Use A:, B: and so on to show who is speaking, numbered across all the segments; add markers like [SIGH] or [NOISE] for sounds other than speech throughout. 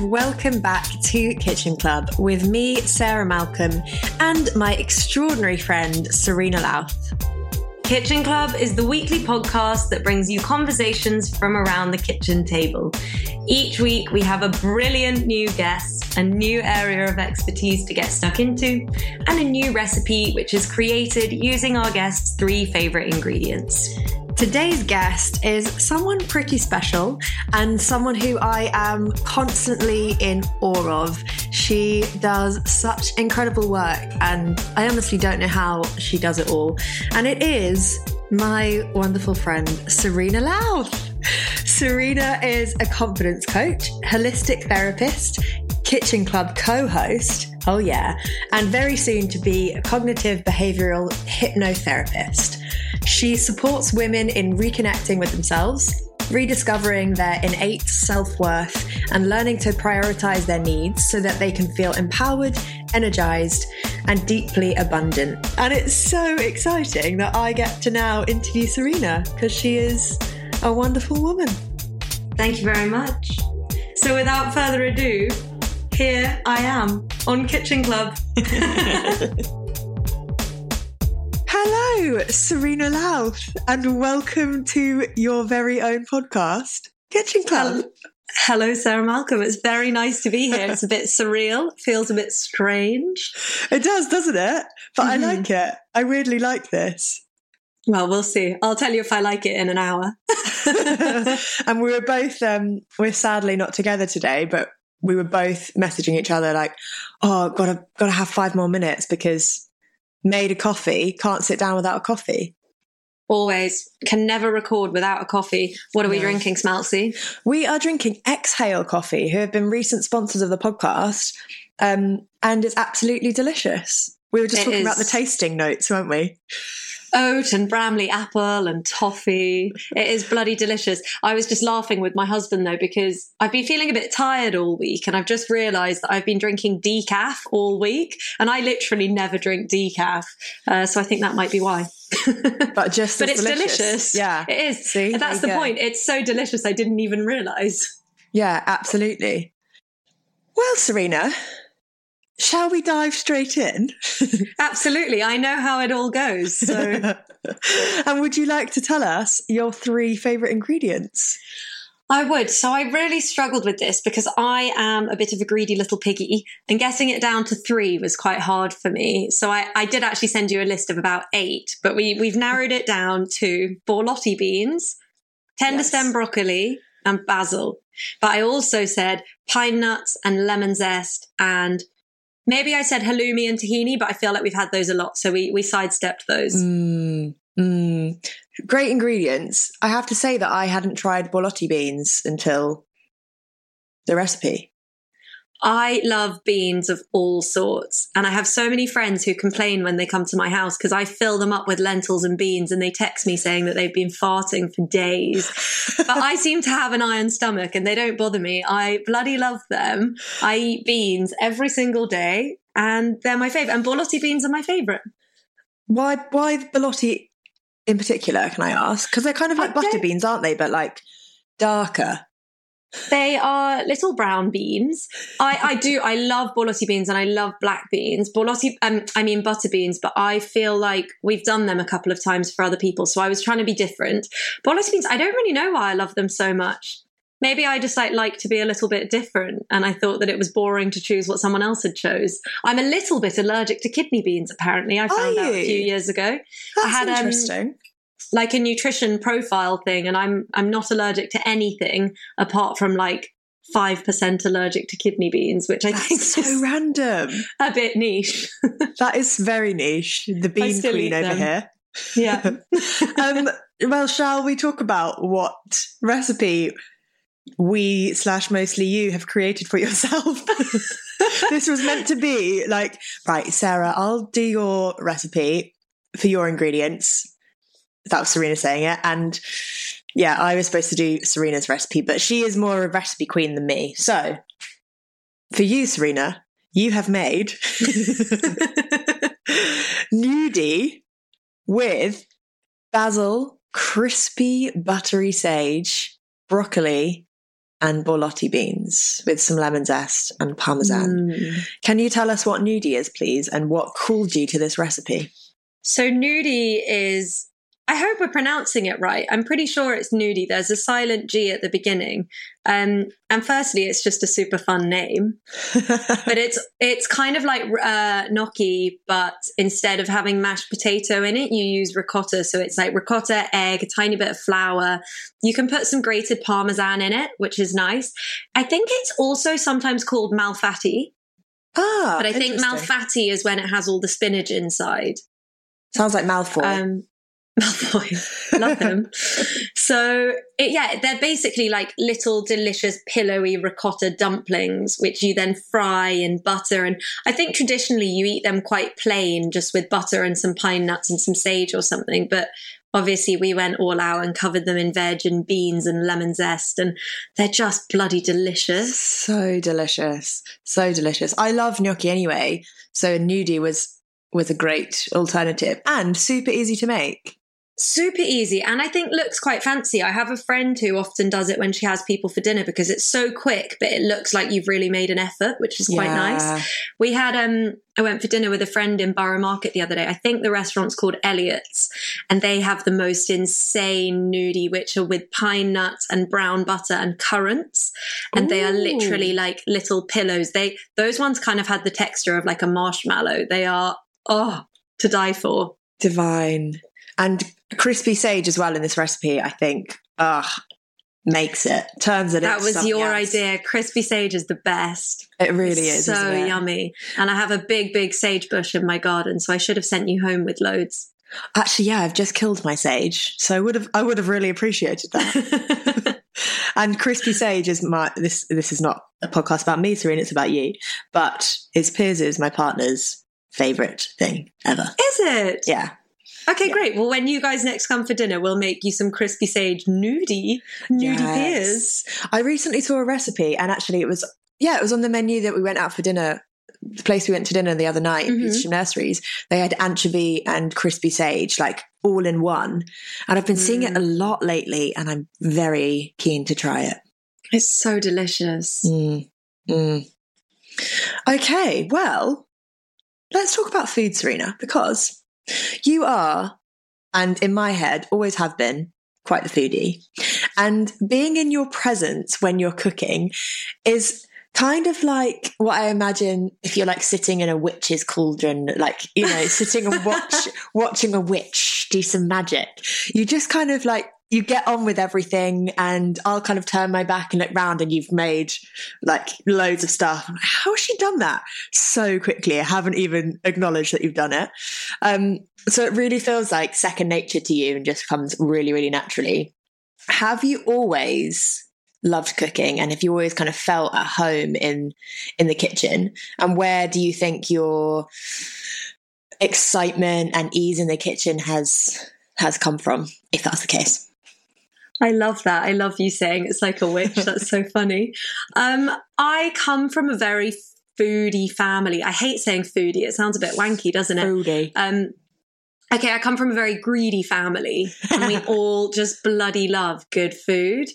A: Welcome back to Kitchen Club with me, Sarah Malcolm, and my extraordinary friend, Serena Louth. Kitchen Club is the weekly podcast that brings you conversations from around the kitchen table. Each week, we have a brilliant new guest, a new area of expertise to get stuck into, and a new recipe which is created using our guest's three favorite ingredients. Today's guest is someone pretty special and someone who I am constantly in awe of. She does such incredible work, and I honestly don't know how she does it all. And it is my wonderful friend, Serena Louth. Serena is a confidence coach, holistic therapist, Kitchen Club co host. Oh, yeah. And very soon to be a cognitive behavioral hypnotherapist. She supports women in reconnecting with themselves, rediscovering their innate self worth, and learning to prioritize their needs so that they can feel empowered, energized, and deeply abundant. And it's so exciting that I get to now interview Serena because she is a wonderful woman. Thank you very much. So, without further ado, here I am on Kitchen Club. [LAUGHS] [LAUGHS] Hello, Serena Louth, and welcome to your very own podcast, Kitchen Club. Hello, Sarah Malcolm. It's very nice to be here. It's a bit [LAUGHS] surreal, feels a bit strange.
B: It does, doesn't it? But
A: Mhm.
B: I like it. I weirdly like this.
A: Well, we'll see. I'll tell you if I like it in an hour. [LAUGHS]
B: and we were both, um, we're sadly not together today, but we were both messaging each other like, "Oh, gotta gotta have five more minutes because made a coffee, can't sit down without a coffee."
A: Always can never record without a coffee. What are we
B: No.
A: drinking, Smeltsy?
B: We are drinking Exhale Coffee, who have been recent sponsors of the podcast, um, and it's absolutely delicious. We were just
A: It
B: talking about the tasting notes, weren't we?
A: Oat and Bramley apple and toffee. It is bloody delicious. I was just laughing with my husband though because I've been feeling a bit tired all week and I've just realised that I've been drinking decaf all week and I literally never drink decaf. Uh, so I think that might be why. [LAUGHS]
B: But just
A: but it's delicious.
B: Yeah,
A: It is.
B: See?
A: That's the
B: go.
A: point. It's so delicious I didn't even realise.
B: Yeah, absolutely. Well, Serena, shall we dive straight in? [LAUGHS]
A: Absolutely. I know how it all goes. So [LAUGHS]
B: and would you like to tell us your three favourite ingredients?
A: I would. So I really struggled with this because I am a bit of a greedy little piggy, and getting it down to three was quite hard for me. So I, I did actually send you a list of about eight, but we, we've narrowed it down to borlotti beans, tender
B: Yes.
A: stem broccoli, and basil. But I also said pine nuts and lemon zest, and maybe I said halloumi and tahini, but I feel like we've had those a lot, so we, we sidestepped those.
B: Mm, mm. Great ingredients. I have to say that I hadn't tried borlotti beans until the recipe.
A: I love beans of all sorts. And I have so many friends who complain when they come to my house because I fill them up with lentils and beans and they text me saying that they've been farting for days. but I [LAUGHS] seem to have an iron stomach and they don't bother me. I bloody love them. I eat beans every single day and they're my favorite. And borlotti beans are my favorite.
B: Why, why borlotti in particular, can I ask? Because they're kind of like butter beans, aren't they? But like darker.
A: They are little brown beans. I, I do. I love borlotti beans and I love black beans. Borlotti, um, I mean butter beans, but I feel like we've done them a couple of times for other people. So I was trying to be different. Borlotti beans, I don't really know why I love them so much. Maybe I just like like to be a little bit different, and I thought that it was boring to choose what someone else had chose. I'm a little bit allergic to kidney beans. Apparently, I found out a few years ago.
B: That's
A: I had, um,
B: interesting
A: like a nutrition profile thing and I'm I'm not allergic to anything apart from like 5% allergic to kidney beans, which I
B: That's
A: think
B: so
A: is
B: random.
A: a bit niche. [LAUGHS]
B: That is very niche. The bean queen over
A: them.
B: here.
A: yeah. [LAUGHS] [LAUGHS]
B: um, well, shall we talk about what recipe we slash mostly you have created for yourself? this was meant to be like, right, Sarah, I'll do your recipe for your ingredients. That was Serena saying it. And yeah, I was supposed to do Serena's recipe, but she is more of a recipe queen than me. So for you, Serena, you have made [LAUGHS] gnudi with basil, crispy, buttery sage, broccoli, and borlotti beans with some lemon zest and parmesan.
A: Mm.
B: Can you tell us what gnudi is, please, and what called you to this recipe?
A: So gnudi is I hope we're pronouncing it right. I'm pretty sure it's gnudi. There's a silent G at the beginning. Um, and firstly, it's just a super fun name. [LAUGHS] but it's it's kind of like uh, gnocchi, but instead of having mashed potato in it, you use ricotta. So it's like ricotta, egg, a tiny bit of flour. You can put some grated parmesan in it, which is nice. I think it's also sometimes called malfatti,
B: ah,
A: but I think malfatti is when it has all the spinach inside.
B: sounds like mouthful.
A: Um, Malfoy, love him. so it, yeah, they're basically like little delicious pillowy ricotta dumplings, which you then fry in butter. And I think traditionally you eat them quite plain, just with butter and some pine nuts and some sage or something. But obviously we went all out and covered them in veg and beans and lemon zest, and they're just bloody delicious.
B: so delicious, so delicious. I love gnocchi anyway, so gnudi was was a great alternative and super easy to make.
A: Super easy, and I think looks quite fancy. I have a friend who often does it when she has people for dinner because it's so quick, but it looks like you've really made an effort, which is quite
B: Yeah.
A: nice. We had um I went for dinner with a friend in Borough Market the other day. I think the restaurant's called Elliot's and they have the most insane gnudi which are with pine nuts and brown butter and currants and they are literally like little pillows. They those ones kind of had the texture of like a marshmallow. They are oh to die for.
B: Divine and crispy sage as well in this recipe. I think, ah, makes it turns it.
A: That was your
B: else.
A: idea. Crispy sage is the best.
B: It really
A: It's
B: is.
A: so yummy. And I have a big, big sage bush in my garden, so I should have sent you home with loads.
B: Actually, yeah, I've just killed my sage, so I would have I would have really appreciated that. [LAUGHS] and crispy sage is my this this is not a podcast about me, Serena, it's about you. But it's Piers' my partner's favourite thing ever.
A: Is it?
B: Yeah.
A: Okay,
B: Yeah.
A: great. Well, when you guys next come for dinner, we'll make you some crispy sage gnudi, gnudi pears.
B: Yes. I recently saw a recipe and actually it was yeah, it was on the menu that we went out for dinner. The place we went to dinner the other night,
A: Mhm.
B: Petersham Nurseries, they had anchovy and crispy sage, like all in one. And I've been seeing it a lot lately and I'm very keen to try it.
A: It's so delicious.
B: Mm, mm. Okay, well, let's talk about food, Serena, because you are, and in my head, always have been, quite the foodie. And being in your presence when you're cooking is kind of like what I imagine if you're like sitting in a witch's cauldron, like, you know, sitting and watch, [LAUGHS] watching a witch do some magic. You just kind of like, you get on with everything and I'll kind of turn my back and look round and you've made like loads of stuff. How has she done that so quickly? I haven't even acknowledged that you've done it. Um, so it really feels like second nature to you and just comes really, really naturally. Have you always loved cooking and have you always kind of felt at home in in the kitchen and where do you think your excitement and ease in the kitchen has has come from if that's the case
A: I love that. I love you saying it's like a witch. That's so [LAUGHS] funny. Um, I come from a very foodie family. I hate saying foodie. It sounds a bit wanky, doesn't it?
B: Foodie.
A: Um, okay, I come from a very greedy family and we [LAUGHS] all just bloody love good food.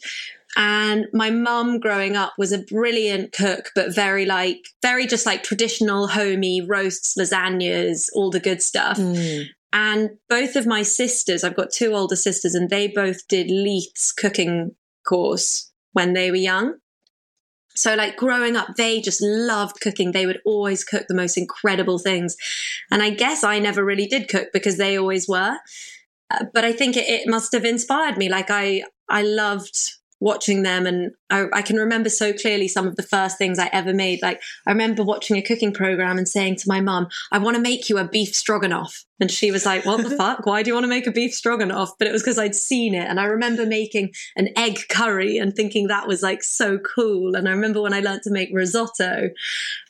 A: And my mum growing up was a brilliant cook, but very like, very just like traditional homey roasts, lasagnas, all the good stuff.
B: Mm.
A: And both of my sisters, I've got two older sisters, and they both did Leith's cooking course when they were young. So, like growing up, they just loved cooking. They would always cook the most incredible things. And I guess I never really did cook because they always were. Uh, but I think it, it must have inspired me. Like I, I loved watching them and I, I, can remember so clearly some of the first things I ever made. Like I remember watching a cooking program and saying to my mum, I want to make you a beef stroganoff. And she was like, what the [LAUGHS] fuck? Why do you want to make a beef stroganoff? But it was because I'd seen it. And I remember making an egg curry and thinking that was like so cool. And I remember when I learned to make risotto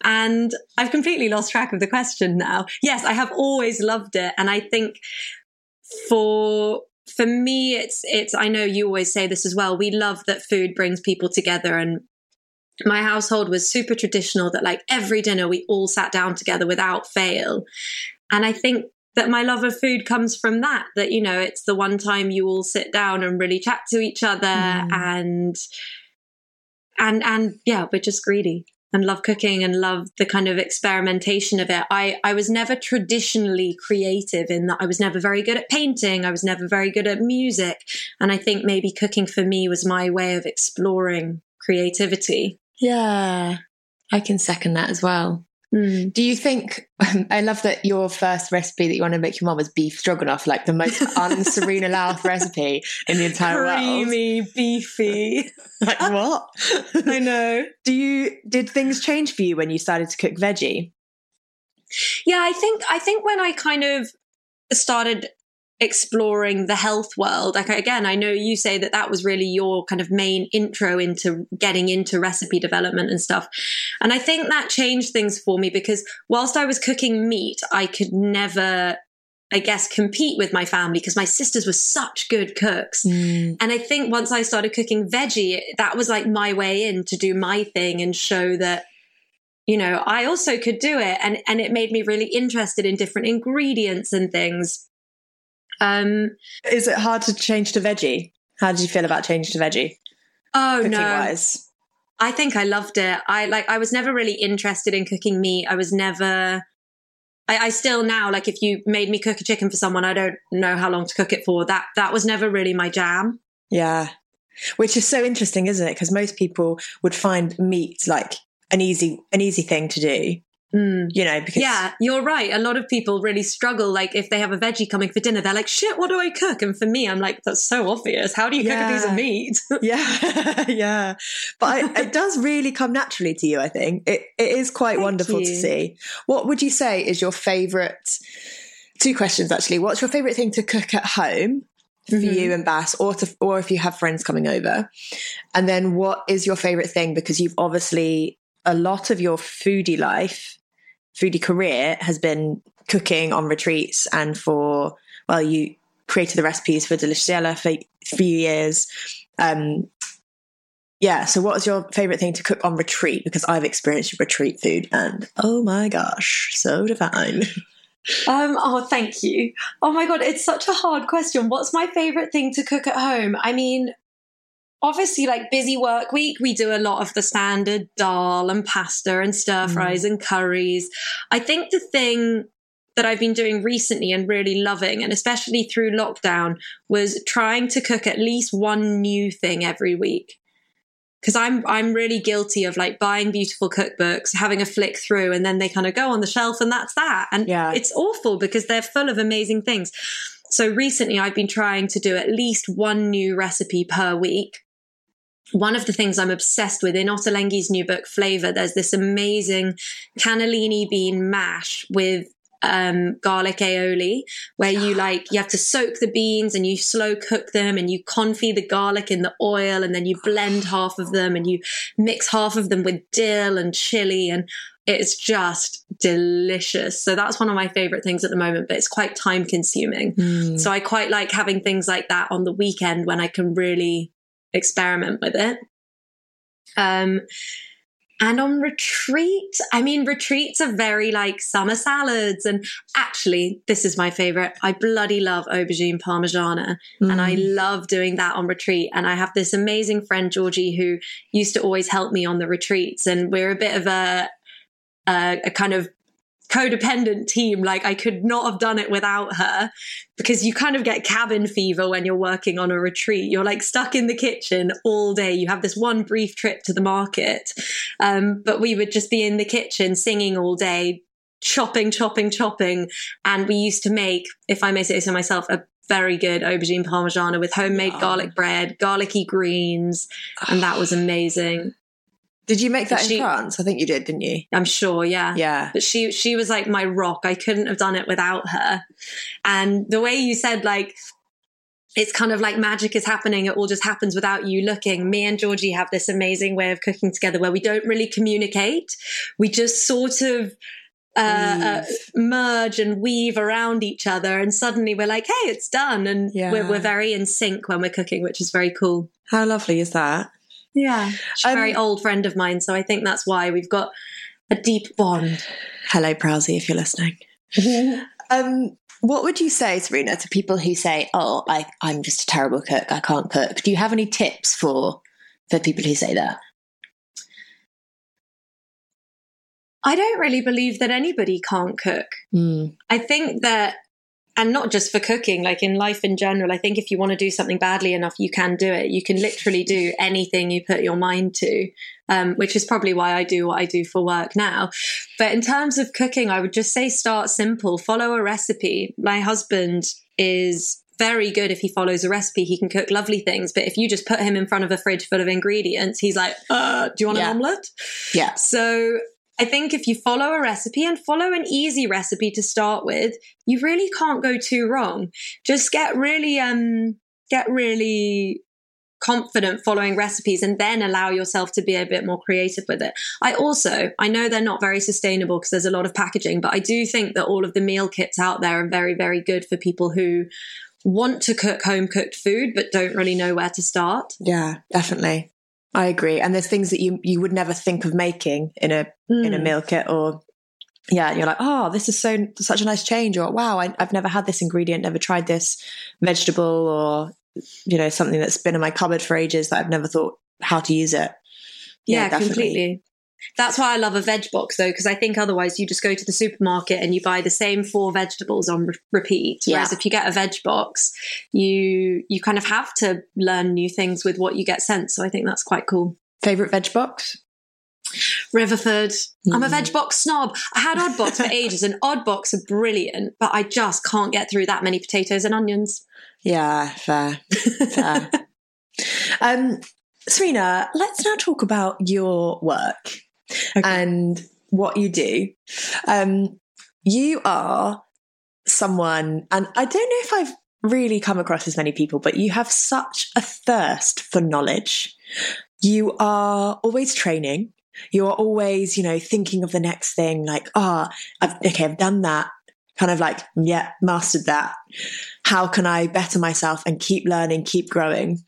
A: and I've completely lost track of the question now. Yes, I have always loved it. And I think for for me, it's, it's, I know you always say this as well. We love that food brings people together and my household was super traditional that like every dinner we all sat down together without fail. And I think that my love of food comes from that, that, you know, it's the one time you all sit down and really chat to each other mm. and, and, and yeah, we're just greedy and love cooking and love the kind of experimentation of it. I, I was never traditionally creative in that I was never very good at painting. I was never very good at music. And I think maybe cooking for me was my way of exploring creativity.
B: Yeah, I can second that as well. Mm. Do you think? I love that your first recipe that you want to make your mom was beef stroganoff, like the most [LAUGHS] un-Serena Louth recipe in the entire
A: Creamy,
B: world.
A: Creamy, beefy. [LAUGHS]
B: like what? [LAUGHS]
A: I know.
B: Do you? Did things change for you when you started to cook veggie?
A: Yeah, I think I think when I kind of started exploring the health world like again i know you say that that was really your kind of main intro into getting into recipe development and stuff and i think that changed things for me because whilst i was cooking meat i could never I guess compete with my family because my sisters were such good cooks. Mm. And I think once I started cooking veggie, that was like my way in to do my thing and show that you know, I also could do it and and it made me really interested in different ingredients and things.
B: Um, Is it hard to change to veggie? How did you feel about changing to veggie?
A: Oh no. Wise? I think I loved it. I like I was never really interested in cooking meat. I was never I, I, still now like if you made me cook a chicken for someone, I don't know how long to cook it for. That that was never really my jam.
B: Yeah. Which is so interesting, isn't it? Because most people would find meat like an easy an easy thing to do.
A: Mm.
B: You know, because
A: yeah, you're right. A lot of people really struggle. Like if they have a veggie coming for dinner, they're like, "Shit, what do I cook?" And for me, I'm like, "That's so obvious. How do you yeah. cook a piece of meat?" [LAUGHS]
B: yeah, [LAUGHS] yeah. But I, it does really come naturally to you. I think it it is quite Thank wonderful you. to see. What would you say is your favorite? Two questions actually. What's your favorite thing to cook at home? for mm-hmm. you and Bass, or to, or if you have friends coming over, and then what is your favorite thing? Because you've obviously a lot of your foodie life foodie career has been cooking on retreats and for well you created the recipes for Deliciously Ella for a few years. Um yeah so what was your favorite thing to cook on retreat? Because i've experienced retreat food and oh my gosh so divine. [LAUGHS]
A: Um oh thank you. Oh my god it's such a hard question. What's my favorite thing to cook at home? I mean obviously like busy work week we do a lot of the standard dal and pasta and stir mm. fries mm. and curries i think the thing that i've been doing recently and really loving and especially through lockdown was trying to cook at least one new thing every week because I'm I'm really guilty of like buying beautiful cookbooks, having a flick through, and then they kind of go on the shelf, and that's that. And yeah. it's awful because they're full of amazing things. So recently, I've been trying to do at least one new recipe per week one of the things I'm obsessed with in Ottolenghi's new book, Flavor, there's this amazing cannellini bean mash with um, garlic aioli, where you like you have to soak the beans and you slow cook them, and you confit the garlic in the oil, and then you blend half of them, and you mix half of them with dill and chili, and it's just delicious. So that's one of my favorite things at the moment, but it's quite time consuming.
B: Mm.
A: So I quite like having things like that on the weekend when I can really experiment with it. Um, and on retreat, I mean, retreats are very like summer salads. And actually, this is my favorite. I bloody love aubergine parmigiana. And I
B: Mm.
A: love doing that on retreat. And I have this amazing friend, Georgie, who used to always help me on the retreats. And we're a bit of a, a, a kind of codependent team. Like I could not have done it without her because you kind of get cabin fever when you're working on a retreat. You're like stuck in the kitchen all day. You have this one brief trip to the market. Um, but we would just be in the kitchen singing all day, chopping, chopping, chopping. And we used to make, if I may say so myself, a very good aubergine parmigiana with homemade garlic bread, garlicky greens. And that was amazing.
B: Did you make that in
A: She-
B: France? I think you did, didn't you?
A: I'm sure. Yeah.
B: Yeah.
A: but she she was like my rock. I couldn't have done it without her. And the way you said like it's kind of like magic is happening. It all just happens without you looking. Me and Georgie have this amazing way of cooking together where we don't really communicate. We just sort of uh, uh, merge and weave around each other, and suddenly we're like, "Hey, it's done!" And
B: Yeah.
A: we're, we're very in sync when we're cooking, which is very cool.
B: How lovely is that?
A: Yeah, she's a
B: Um,
A: very old friend of mine, so I think that's why we've got a deep bond.
B: Hello, Prowsy, if you're listening. [LAUGHS] um, what would you say, Serena, to people who say, "Oh, I, I'm just a terrible cook. I can't cook." Do you have any tips for for people who say that?
A: I don't really believe that anybody can't cook.
B: Mm.
A: I think that, and not just for cooking, like in life in general, I think if you want to do something badly enough, you can do it. You can literally do anything you put your mind to, um, which is probably why I do what I do for work now. But in terms of cooking, I would just say start simple, follow a recipe. My husband is very good if he follows a recipe. He can cook lovely things. But if you just put him in front of a fridge full of ingredients, he's like, uh, do you want
B: Yeah.
A: an omelette?
B: Yeah.
A: So I think if you follow a recipe and follow an easy recipe to start with, you really can't go too wrong. Just get really, um, get really confident following recipes and then allow yourself to be a bit more creative with it. I also, I know they're not very sustainable because there's a lot of packaging, but I do think that all of the meal kits out there are very, very good for people who want to cook home cooked food but don't really know where to start.
B: Yeah, definitely. I agree. And there's things that you you would never think of making in a in a
A: Mm.
B: meal kit or yeah, you're like, oh, this is so such a nice change, or wow, I, I've never had this ingredient, never tried this vegetable, or you know, something that's been in my cupboard for ages that I've never thought how to use it.
A: Yeah,
B: definitely.
A: completely. That's why I love a veg box though, because I think otherwise you just go to the supermarket and you buy the same four vegetables on re- repeat. Whereas if you get a veg box, you you kind of have to learn new things with what you get sent. So I think that's quite cool.
B: Favorite veg box?
A: Riverford. I'm a
B: Mm.
A: veg box snob. I had odd box for ages, and odd box are brilliant, but I just can't get through that many potatoes and onions.
B: Yeah, fair. fair. [LAUGHS] um, Serena, let's now talk about your work and what you do. Um, you are someone, and I don't know if I've really come across as many people, but you have such a thirst for knowledge. You are always training. You are always, you know, thinking of the next thing, like, ah, I've okay, I've done that. Kind of like, yeah, mastered that. How can I better myself and keep learning, keep growing?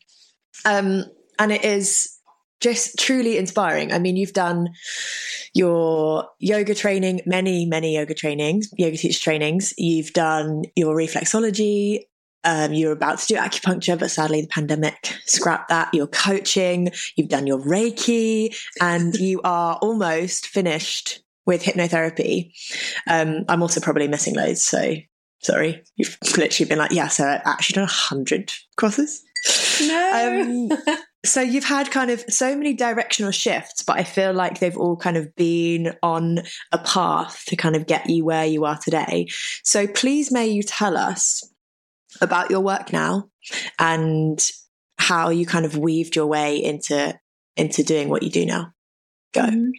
B: Um, and it is just truly inspiring. I mean, you've done your yoga training, many, many yoga trainings, yoga teacher trainings. You've done your reflexology. Um, you're about to do acupuncture, but sadly the pandemic scrapped that. You're coaching, you've done your Reiki, and you are almost finished with hypnotherapy. Um, I'm also probably missing loads, so sorry. You've literally been like, yeah, so I've actually done a hundred crosses.
A: No.
B: Um, so you've had kind of so many directional shifts, but I feel like they've all kind of been on a path to kind of get you where you are today. So please may you tell us about your work now and how you kind of weaved your way into into doing what you do now. Go.
A: Mhm.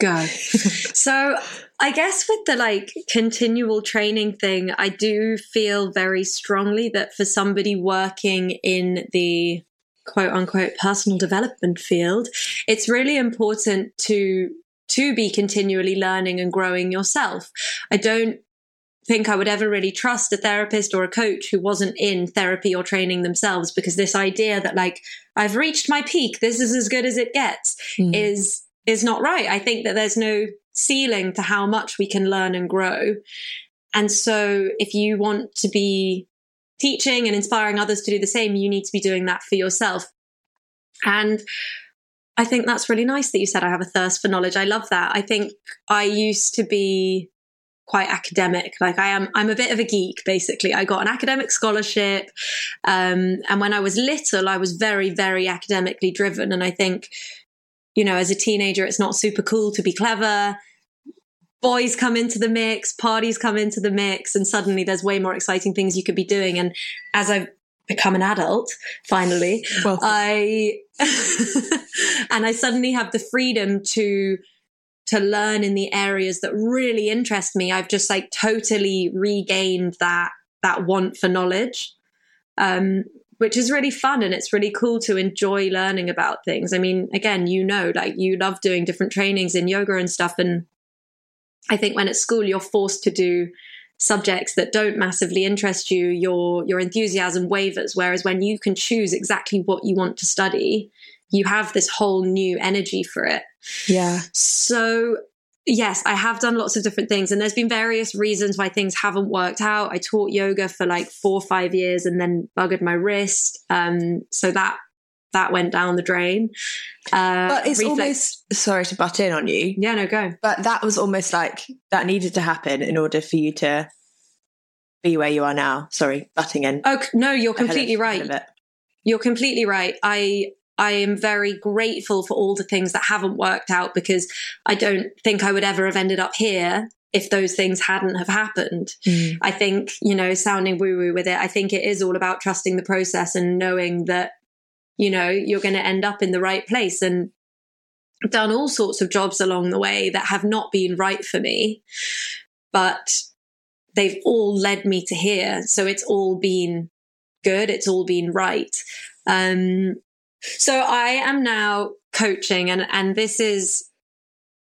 A: Go. [LAUGHS] so I guess with the like continual training thing, I do feel very strongly that for somebody working in the quote unquote personal development field, it's really important to to be continually learning and growing yourself. I don't think I would ever really trust a therapist or a coach who wasn't in therapy or training themselves because this idea that like I've reached my peak, this is as good as it gets mm. is is not right. I think that there's no ceiling to how much we can learn and grow. And so if you want to be teaching and inspiring others to do the same, you need to be doing that for yourself. And I think that's really nice that you said I have a thirst for knowledge. I love that. I think I used to be quite academic. Like I am, I'm a bit of a geek, basically. I got an academic scholarship. Um, and when I was little, I was very, very academically driven. And I think, you know, as a teenager, it's not super cool to be clever. Boys come into the mix, parties come into the mix, and suddenly there's way more exciting things you could be doing. And as I've become an adult, finally, well, I, [LAUGHS] and I suddenly have the freedom to to learn in the areas that really interest me i've just like totally regained that that want for knowledge um, which is really fun and it's really cool to enjoy learning about things i mean again you know like you love doing different trainings in yoga and stuff and i think when at school you're forced to do subjects that don't massively interest you your your enthusiasm wavers whereas when you can choose exactly what you want to study you have this whole new energy for it.
B: Yeah.
A: So yes, I have done lots of different things, and there's been various reasons why things haven't worked out. I taught yoga for like four or five years, and then buggered my wrist, um, so that that went down the drain.
B: Uh, but it's reflex- almost sorry to butt in on you.
A: Yeah, no, go.
B: But that was almost like that needed to happen in order for you to be where you are now. Sorry, butting in.
A: Oh no, you're completely right. You're completely right. I I am very grateful for all the things that haven't worked out because I don't think I would ever have ended up here if those things hadn't have happened. Mm. I think, you know, sounding woo woo with it, I think it is all about trusting the process and knowing that, you know, you're going to end up in the right place and done all sorts of jobs along the way that have not been right for me, but they've all led me to here. So it's all been good. It's all been right. Um, so I am now coaching and, and this is,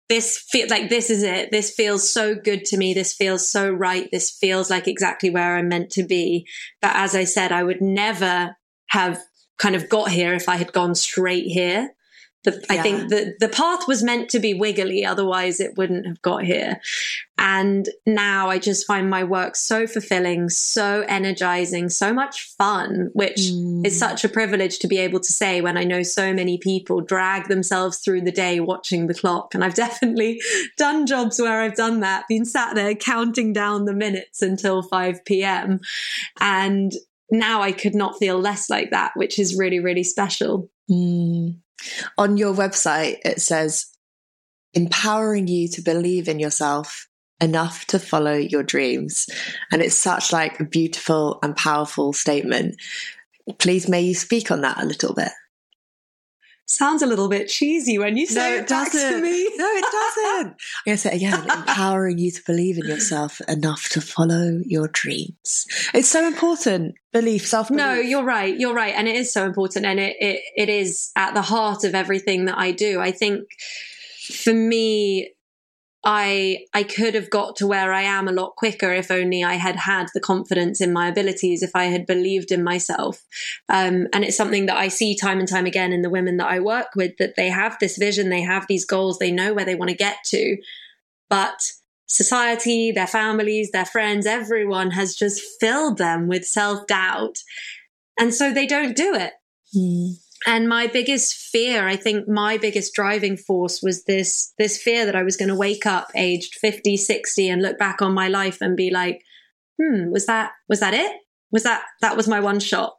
A: this feel like this is it. This feels so good to me. This feels so right. This feels like exactly where I'm meant to be. But as I said, I would never have kind of got here if I had gone straight here. The, yeah. I think the, the path was meant to be wiggly, otherwise it wouldn't have got here. And now I just find my work so fulfilling, so energizing, so much fun, which mm. is such a privilege to be able to say when I know so many people drag themselves through the day watching the clock. And I've definitely [LAUGHS] done jobs where I've done that, been sat there counting down the minutes until 5 p.m. And now I could not feel less like that, which is really, really special.
B: Mm. On your website, it says empowering you to believe in yourself enough to follow your dreams. And it's such like a beautiful and powerful statement. Please may you speak on that a little bit
A: sounds a little bit cheesy when you say no, it, it doesn't. to me. [LAUGHS]
B: No, it doesn't. I'm going to say again, empowering you to believe in yourself enough to follow your dreams. It's so important. Belief, self
A: No, you're right. You're right. And it is so important. And it, it, it is at the heart of everything that I do. I think for me, I I could have got to where I am a lot quicker if only I had had the confidence in my abilities, if I had believed in myself. Um, and it's something that I see time and time again in the women that I work with that they have this vision, they have these goals, they know where they want to get to, but society, their families, their friends, everyone has just filled them with self doubt, and so they don't do it. Mm and my biggest fear i think my biggest driving force was this this fear that i was going to wake up aged 50 60 and look back on my life and be like hmm was that was that it? Was that that was my one shot.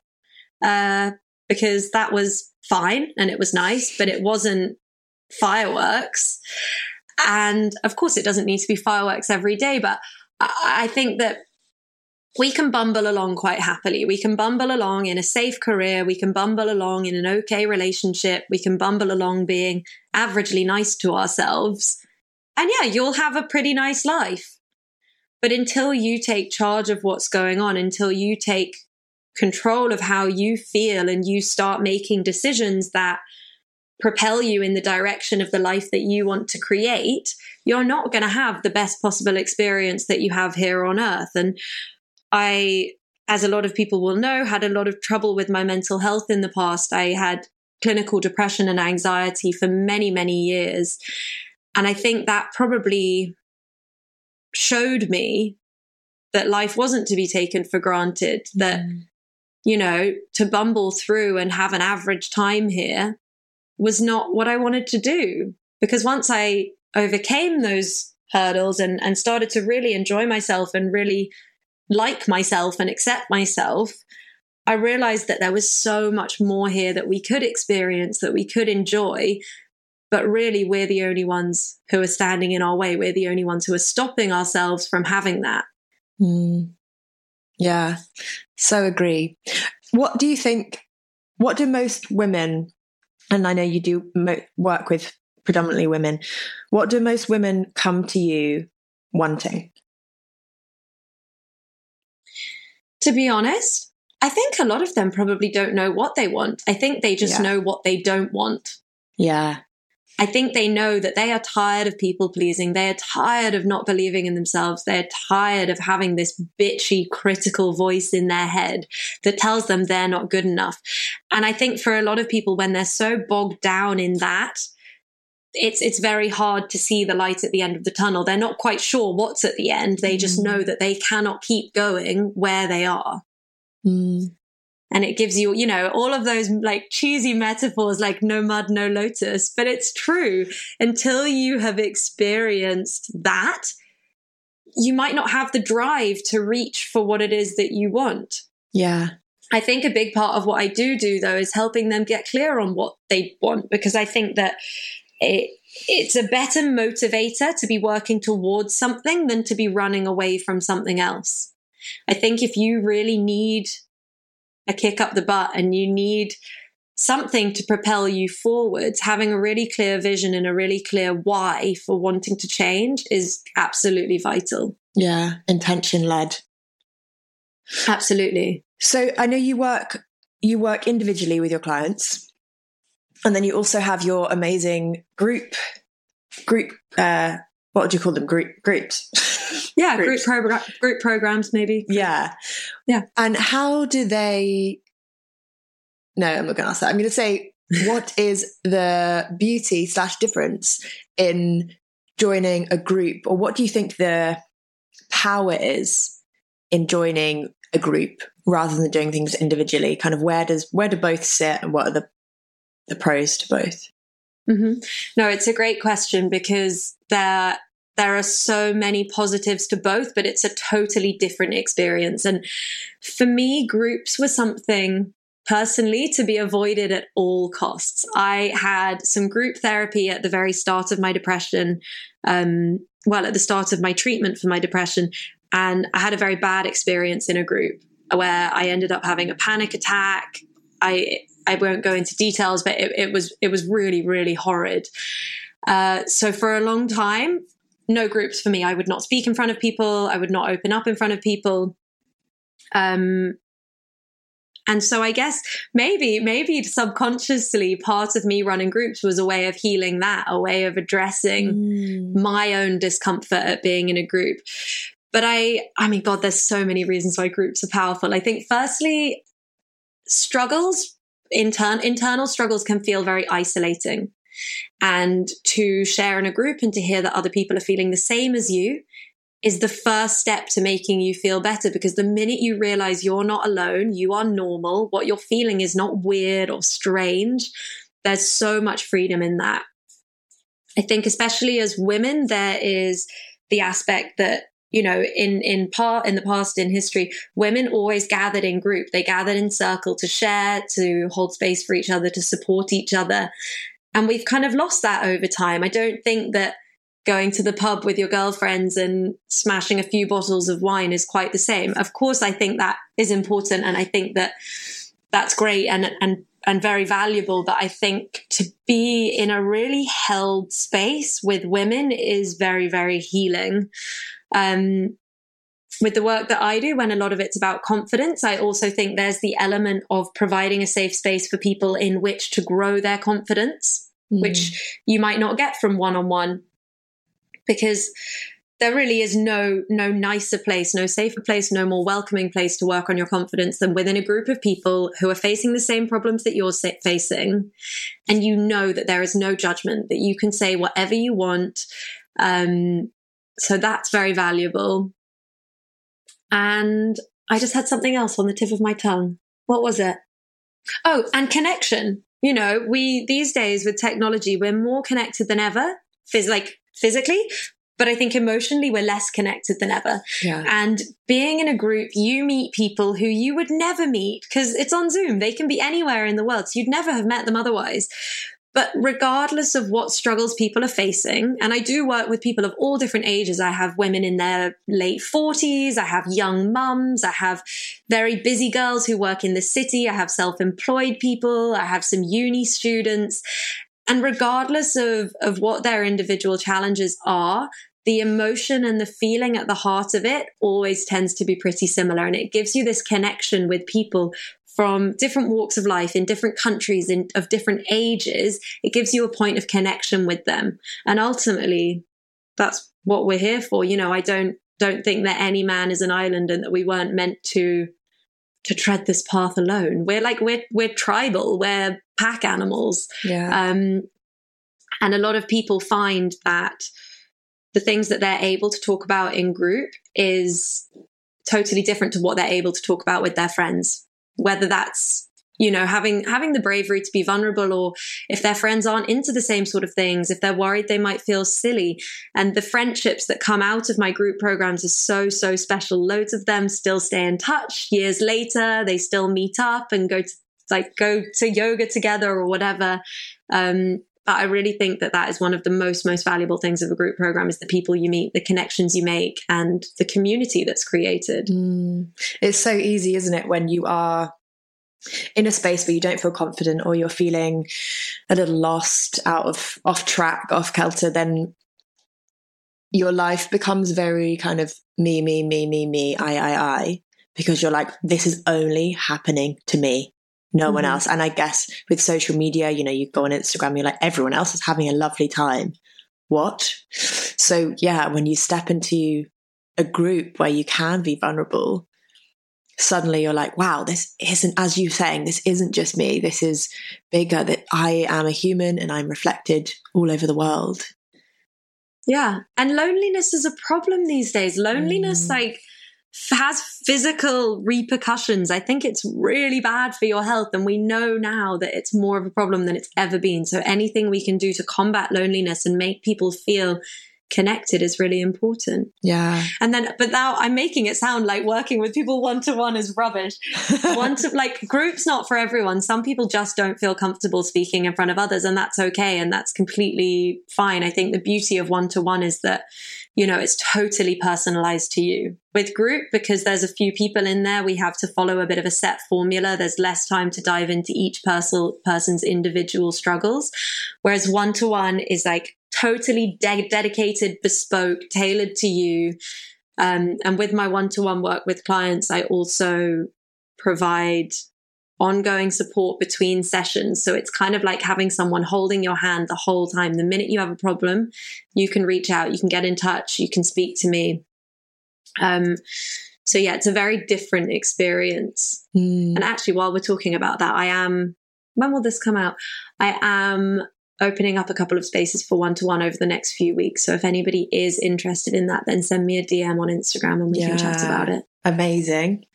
A: Uh, because that was fine and it was nice but it wasn't fireworks. And of course it doesn't need to be fireworks every day but I, I think that we can bumble along quite happily. We can bumble along in a safe career. We can bumble along in an okay relationship. We can bumble along being averagely nice to ourselves and yeah, you'll have a pretty nice life. But until you take charge of what's going on, until you take control of how you feel and you start making decisions that propel you in the direction of the life that you want to create, you're not going to have the best possible experience that you have here on earth. And I, as a lot of people will know, had a lot of trouble with my mental health in the past. I had clinical depression and anxiety for many, many years. And I think that probably showed me that life wasn't to be taken for granted, that, mm. you know, to bumble through and have an average time here was not what I wanted to do. Because once I overcame those hurdles and, and started to really enjoy myself and really like myself and accept myself, I realized that there was so much more here that we could experience, that we could enjoy. But really, we're the only ones who are standing in our way. We're the only ones who are stopping ourselves from having that.
B: Mm. Yeah, so agree. What do you think? What do most women and I know you do mo- work with predominantly women. What do most women come to you wanting?
A: To be honest, I think a lot of them probably don't know what they want. I think they just yeah. know what they don't want.
B: Yeah.
A: I think they know that they are tired of people pleasing. They are tired of not believing in themselves. They're tired of having this bitchy, critical voice in their head that tells them they're not good enough. And I think for a lot of people, when they're so bogged down in that, it's it's very hard to see the light at the end of the tunnel. They're not quite sure what's at the end. They just mm. know that they cannot keep going where they are.
B: Mm
A: and it gives you you know all of those like cheesy metaphors like no mud no lotus but it's true until you have experienced that you might not have the drive to reach for what it is that you want
B: yeah
A: i think a big part of what i do do though is helping them get clear on what they want because i think that it it's a better motivator to be working towards something than to be running away from something else i think if you really need a kick up the butt and you need something to propel you forwards, having a really clear vision and a really clear why for wanting to change is absolutely vital.
B: Yeah, intention led.
A: Absolutely.
B: So I know you work you work individually with your clients and then you also have your amazing group group uh what do you call them? Group groups. [LAUGHS]
A: Yeah group program group programs maybe.
B: Yeah.
A: Yeah.
B: And how do they no i'm not going to ask that. I'm going to say what [LAUGHS] is the beauty slash difference in joining a group? Or what do you think the power is in joining a group rather than doing things individually? Kind of where does where do both sit and what are the the pros to both
A: mm-hmm. no it's a great question because there there are so many positives to both, but it's a totally different experience. And for me, groups were something personally to be avoided at all costs. I had some group therapy at the very start of my depression, um, well, at the start of my treatment for my depression. And I had a very bad experience in a group where I ended up having a panic attack. I I won't go into details, but it, it was it was really really horrid. Uh, so for a long time, no groups for me. I would not speak in front of people. I would not open up in front of people. Um, and so I guess maybe, maybe subconsciously part of me running groups was a way of healing that, a way of addressing mm. my own discomfort at being in a group. But I, I mean, God, there's so many reasons why groups are powerful. I think firstly, struggles, intern, internal struggles can feel very isolating and to share in a group and to hear that other people are feeling the same as you is the first step to making you feel better because the minute you realize you're not alone, you are normal, what you're feeling is not weird or strange, there's so much freedom in that. I think, especially as women, there is the aspect that you know in in part in the past in history women always gathered in group they gathered in circle to share to hold space for each other to support each other and we've kind of lost that over time. I don't think that going to the pub with your girlfriends and smashing a few bottles of wine is quite the same. Of course, I think that is important. And I think that that's great. And, and and very valuable. But I think to be in a really held space with women is very, very healing. Um, with the work that I do, when a lot of it's about confidence, I also think there's the element of providing a safe space for people in which to grow their confidence, mm. which you might not get from one on one. Because there really is no no nicer place no safer place no more welcoming place to work on your confidence than within a group of people who are facing the same problems that you're facing and you know that there is no judgment that you can say whatever you want um, so that's very valuable and i just had something else on the tip of my tongue what was it oh and connection you know we these days with technology we're more connected than ever phys- like physically but I think emotionally we're less connected than ever.
B: Yeah.
A: And being in a group, you meet people who you would never meet because it's on Zoom. They can be anywhere in the world. So you'd never have met them otherwise. But regardless of what struggles people are facing, and I do work with people of all different ages. I have women in their late 40s, I have young mums, I have very busy girls who work in the city, I have self employed people, I have some uni students. And regardless of, of what their individual challenges are, the emotion and the feeling at the heart of it always tends to be pretty similar. And it gives you this connection with people from different walks of life in different countries in, of different ages. It gives you a point of connection with them. And ultimately, that's what we're here for. You know, I don't, don't think that any man is an island and that we weren't meant to to tread this path alone. We're like we're we're tribal, we're pack animals.
B: Yeah.
A: Um, and a lot of people find that the things that they're able to talk about in group is totally different to what they're able to talk about with their friends. Whether that's you know having having the bravery to be vulnerable or if their friends aren't into the same sort of things if they're worried they might feel silly. And the friendships that come out of my group programs are so so special. Loads of them still stay in touch. Years later they still meet up and go to like go to yoga together or whatever. Um, I really think that that is one of the most, most valuable things of a group program is the people you meet, the connections you make, and the community that's created.
B: Mm. It's so easy, isn't it, when you are in a space where you don't feel confident or you're feeling a little lost, out of off track, off kilter, then your life becomes very kind of me, me, me, me, me, I, I, I, because you're like, this is only happening to me no mm-hmm. one else. And I guess with social media, you know, you go on Instagram, you're like, everyone else is having a lovely time. What? So, yeah, when you step into a group where you can be vulnerable, suddenly you're like, wow, this isn't, as you're saying, this isn't just me. This is bigger, that I am a human and I'm reflected all over the world.
A: Yeah. And loneliness is a problem these days. Loneliness, mm. like, has physical repercussions. I think it's really bad for your health. And we know now that it's more of a problem than it's ever been. So anything we can do to combat loneliness and make people feel connected is really important.
B: Yeah.
A: And then, but now I'm making it sound like working with people one to one is rubbish. [LAUGHS] one to like groups, not for everyone. Some people just don't feel comfortable speaking in front of others, and that's okay. And that's completely fine. I think the beauty of one to one is that you know, it's totally personalized to you. With group, because there's a few people in there, we have to follow a bit of a set formula. There's less time to dive into each person, person's individual struggles. Whereas one to one is like totally de- dedicated, bespoke, tailored to you. Um, and with my one to one work with clients, I also provide ongoing support between sessions. So it's kind of like having someone holding your hand the whole time. The minute you have a problem, you can reach out, you can get in touch, you can speak to me. Um, so yeah, it's a very different experience.
B: Mm.
A: And actually, while we're talking about that, I am, when will this come out? I am opening up a couple of spaces for one to one over the next few weeks. So if anybody is interested in that, then send me a DM on Instagram and we yeah. can chat about it.
B: Amazing.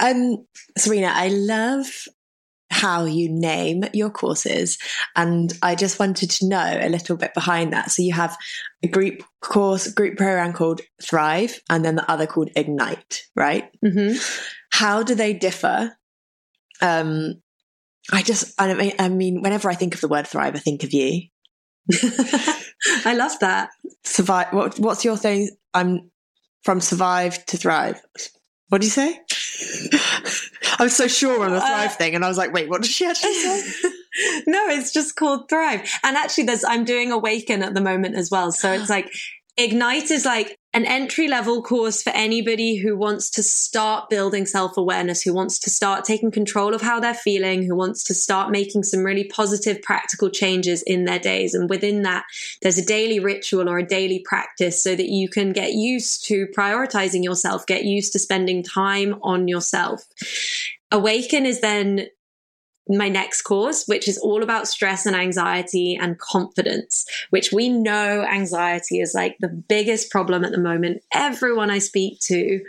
B: Um, Serena, I love how you name your courses. And I just wanted to know a little bit behind that. So you have a group course, group program called Thrive, and then the other called Ignite, right?
A: Mm-hmm.
B: How do they differ? Um, I just, I mean, I mean, whenever I think of the word thrive, I think of you. [LAUGHS]
A: I love that.
B: Survive. What, what's your thing? I'm from survive to thrive. What do you say? [LAUGHS] I was so sure on the Thrive uh, thing, and I was like, wait, what did she actually say? [LAUGHS]
A: no, it's just called Thrive. And actually, there's I'm doing Awaken at the moment as well. So it's [GASPS] like Ignite is like an entry level course for anybody who wants to start building self awareness, who wants to start taking control of how they're feeling, who wants to start making some really positive, practical changes in their days. And within that, there's a daily ritual or a daily practice so that you can get used to prioritizing yourself, get used to spending time on yourself. Awaken is then my next course, which is all about stress and anxiety and confidence, which we know anxiety is like the biggest problem at the moment. Everyone I speak to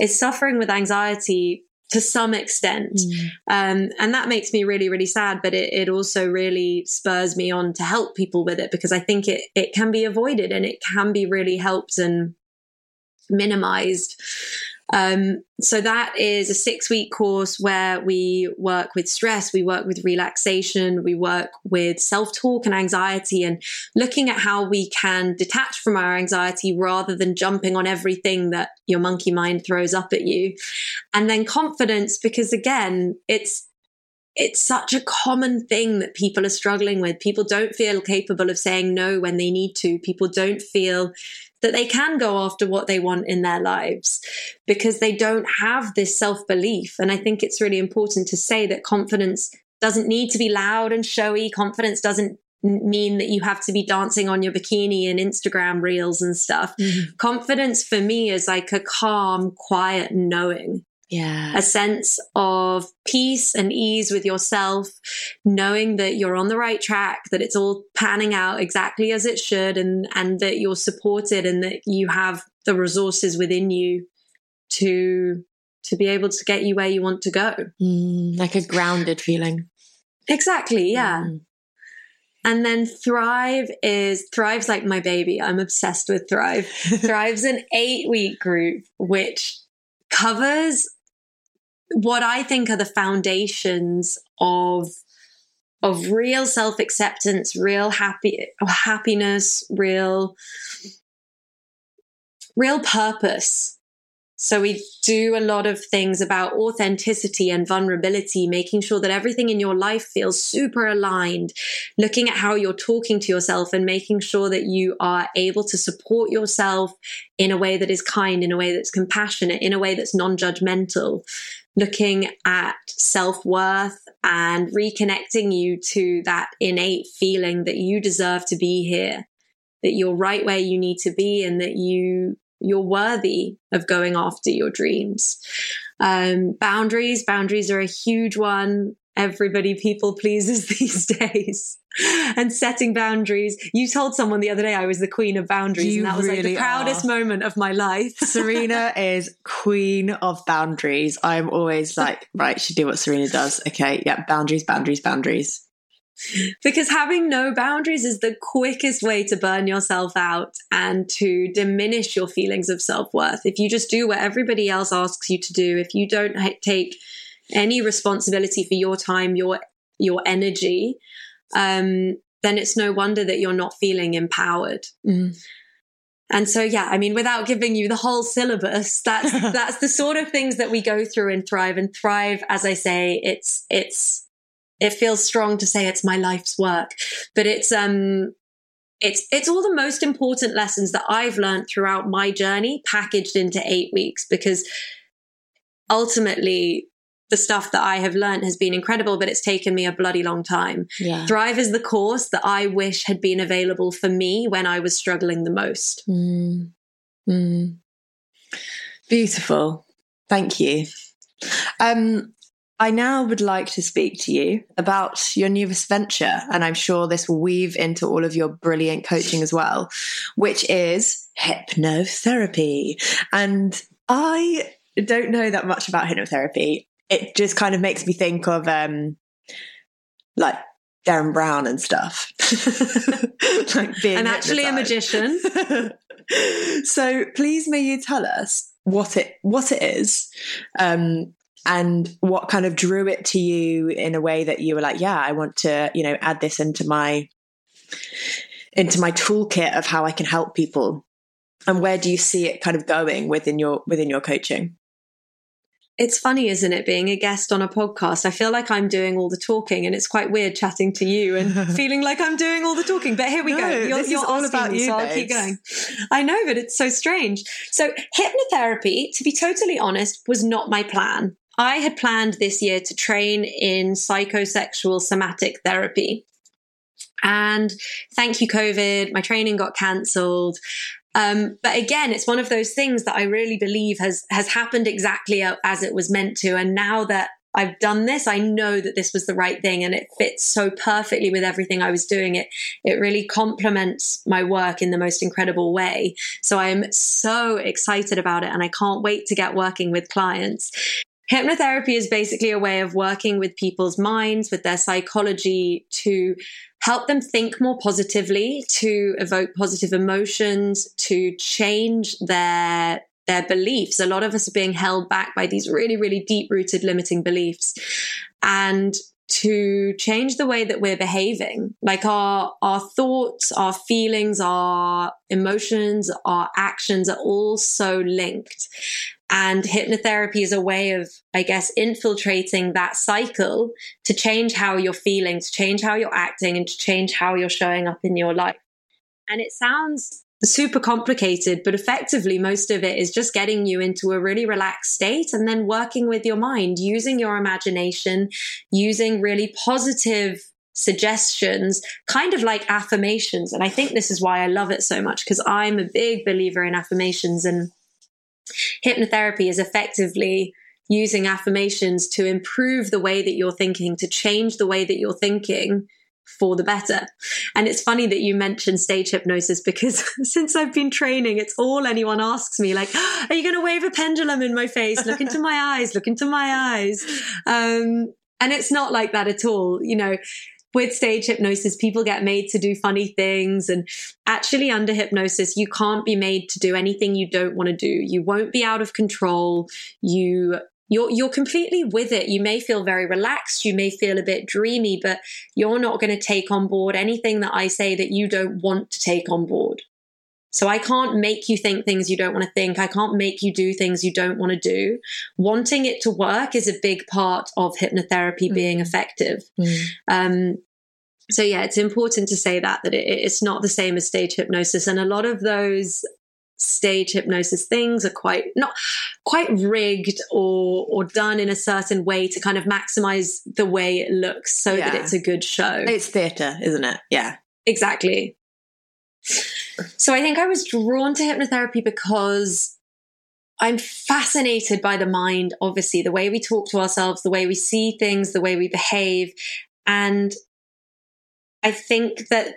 A: is suffering with anxiety to some extent. Mm. Um, and that makes me really, really sad, but it, it also really spurs me on to help people with it because I think it, it can be avoided and it can be really helped and minimized. Um, so that is a six week course where we work with stress, we work with relaxation, we work with self talk and anxiety, and looking at how we can detach from our anxiety rather than jumping on everything that your monkey mind throws up at you. And then confidence, because again, it's it's such a common thing that people are struggling with. People don't feel capable of saying no when they need to. People don't feel that they can go after what they want in their lives because they don't have this self belief. And I think it's really important to say that confidence doesn't need to be loud and showy. Confidence doesn't mean that you have to be dancing on your bikini and Instagram reels and stuff. Mm-hmm. Confidence for me is like a calm, quiet knowing
B: yeah.
A: A sense of peace and ease with yourself, knowing that you're on the right track, that it's all panning out exactly as it should, and, and that you're supported and that you have the resources within you to to be able to get you where you want to go.
B: Mm, like a grounded feeling.
A: Exactly, yeah. Mm. And then Thrive is Thrive's like my baby. I'm obsessed with Thrive. [LAUGHS] Thrive's an eight week group, which covers what I think are the foundations of of real self acceptance, real happy happiness, real real purpose. So we do a lot of things about authenticity and vulnerability, making sure that everything in your life feels super aligned, looking at how you're talking to yourself and making sure that you are able to support yourself in a way that is kind, in a way that's compassionate, in a way that's non-judgmental looking at self worth and reconnecting you to that innate feeling that you deserve to be here, that you're right where you need to be, and that you you're worthy of going after your dreams. Um, boundaries, boundaries are a huge one everybody people pleases [LAUGHS] these days [LAUGHS] and setting boundaries. You told someone the other day I was the queen of boundaries, you and that was really like the proudest are. moment of my life.
B: Serena [LAUGHS] is queen of boundaries. I'm always like, right, should do what Serena does. Okay, yeah, boundaries, boundaries, boundaries.
A: Because having no boundaries is the quickest way to burn yourself out and to diminish your feelings of self worth. If you just do what everybody else asks you to do, if you don't take any responsibility for your time, your your energy, um, then it's no wonder that you're not feeling empowered.
B: Mm.
A: And so, yeah, I mean, without giving you the whole syllabus, that's [LAUGHS] that's the sort of things that we go through in Thrive. And Thrive, as I say, it's it's it feels strong to say it's my life's work, but it's um it's it's all the most important lessons that I've learned throughout my journey packaged into eight weeks because ultimately the stuff that I have learned has been incredible, but it's taken me a bloody long time.
B: Yeah.
A: Thrive is the course that I wish had been available for me when I was struggling the most.
B: Mm. Mm. Beautiful. Thank you. Um, I now would like to speak to you about your newest venture, and I'm sure this will weave into all of your brilliant coaching as well, which is hypnotherapy. And I don't know that much about hypnotherapy it just kind of makes me think of um like Derren Brown and stuff. [LAUGHS]
A: like being I'm actually a magician. [LAUGHS]
B: so please may you tell us what it what it is um and what kind of drew it to you in a way that you were like yeah I want to you know add this into my into my toolkit of how I can help people and where do you see it kind of going within your within your coaching
A: it's funny, isn't it, being a guest on a podcast? I feel like I'm doing all the talking, and it's quite weird chatting to you and [LAUGHS] feeling like I'm doing all the talking. But here we
B: No,
A: go. You're,
B: this is
A: you're
B: all about you,
A: so I'll keep going. I know, but it's so strange. So, hypnotherapy, to be totally honest, was not my plan. I had planned this year to train in psychosexual somatic therapy. And thank you, COVID, my training got cancelled. Um, but again, it's one of those things that I really believe has has happened exactly as it was meant to. And now that I've done this, I know that this was the right thing, and it fits so perfectly with everything I was doing. It it really complements my work in the most incredible way. So I am so excited about it, and I can't wait to get working with clients. Hypnotherapy is basically a way of working with people's minds, with their psychology to help them think more positively, to evoke positive emotions, to change their their beliefs. A lot of us are being held back by these really, really deep rooted limiting beliefs. And to change the way that we're behaving, like our, our thoughts, our feelings, our emotions, our actions are all so linked. And hypnotherapy is a way of, I guess, infiltrating that cycle to change how you're feeling, to change how you're acting, and to change how you're showing up in your life. And it sounds super complicated, but effectively, most of it is just getting you into a really relaxed state and then working with your mind, using your imagination, using really positive suggestions, kind of like affirmations. And I think this is why I love it so much because I'm a big believer in affirmations and hypnotherapy is effectively using affirmations to improve the way that you're thinking, to change the way that you're thinking for the better. And it's funny that you mentioned stage hypnosis because [LAUGHS] since I've been training, it's all anyone asks me like, [GASPS] are you going to wave a pendulum in my face? Look into my eyes, look into my eyes. Um, and it's not like that at all. You know, with stage hypnosis, people get made to do funny things. And actually, under hypnosis, you can't be made to do anything you don't want to do. You won't be out of control. You you're you're completely with it. You may feel very relaxed, you may feel a bit dreamy, but you're not going to take on board anything that I say that you don't want to take on board. So I can't make you think things you don't want to think. I can't make you do things you don't want to do. Wanting it to work is a big part of hypnotherapy being effective. Um, so yeah, it's important to say that that it, it's not the same as stage hypnosis, and a lot of those stage hypnosis things are quite not quite rigged or or done in a certain way to kind of maximize the way it looks so that it's a good show.
B: It's theatre, isn't it? Yeah.
A: Exactly. So I think I was drawn to hypnotherapy because I'm fascinated by the mind, obviously, the way we talk to ourselves, the way we see things, the way we behave. And I think that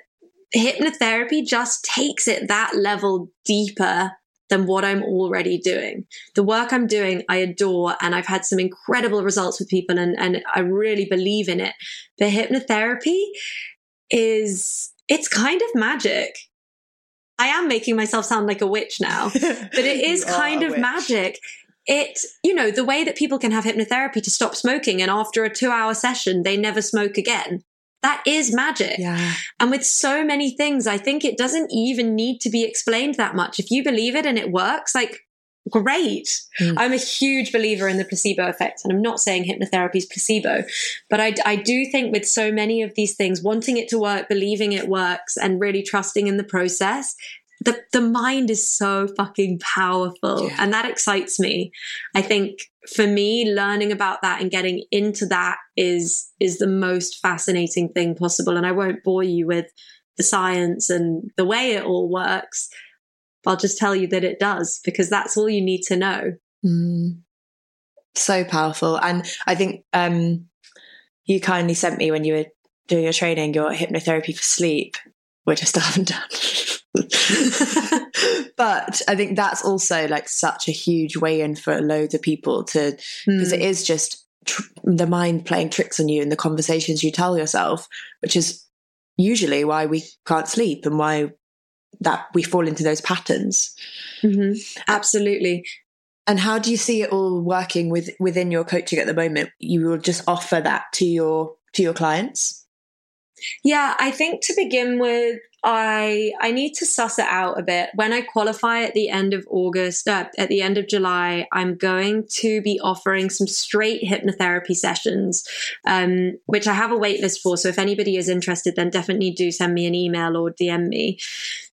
A: hypnotherapy just takes it that level deeper than what I'm already doing. The work I'm doing, I adore, and I've had some incredible results with people, and, and I really believe in it. But hypnotherapy is, it's kind of magic. I am making myself sound like a witch now, [LAUGHS] but it is kind of
B: witch.
A: magic. It, you know, the way that people can have hypnotherapy to stop smoking and after a two hour session, they never smoke again. That is magic.
B: Yeah.
A: And with so many things, I think it doesn't even need to be explained that much. If you believe it and it works, like, great.
B: Mm.
A: I'm a huge believer in the placebo effect. And I'm not saying hypnotherapy is placebo, but I, I do think with so many of these things, wanting it to work, believing it works, and really trusting in the process, the, the mind is so fucking powerful.
B: Yeah.
A: And that excites me. I think for me, learning about that and getting into that is is the most fascinating thing possible. And I won't bore you with the science and the way it all works. I'll just tell you that it does because that's all you need to know.
B: Mm. So powerful. And I think um, you kindly sent me when you were doing your training, your hypnotherapy for sleep, which I still [LAUGHS] haven't done. [LAUGHS] but I think that's also like such a huge way in for loads of people to, because it is just tr- the mind playing tricks on you and the conversations you tell yourself, which is usually why we can't sleep and why that we fall into those patterns.
A: Mhm. Absolutely.
B: And how do you see it all working with within your coaching at the moment? You will just offer that to your to your clients.
A: Yeah, I think to begin with, I I need to suss it out a bit. When I qualify at the end of August, uh, at the end of July, I'm going to be offering some straight hypnotherapy sessions, um, which I have a waitlist for. So if anybody is interested, then definitely do send me an email or DM me.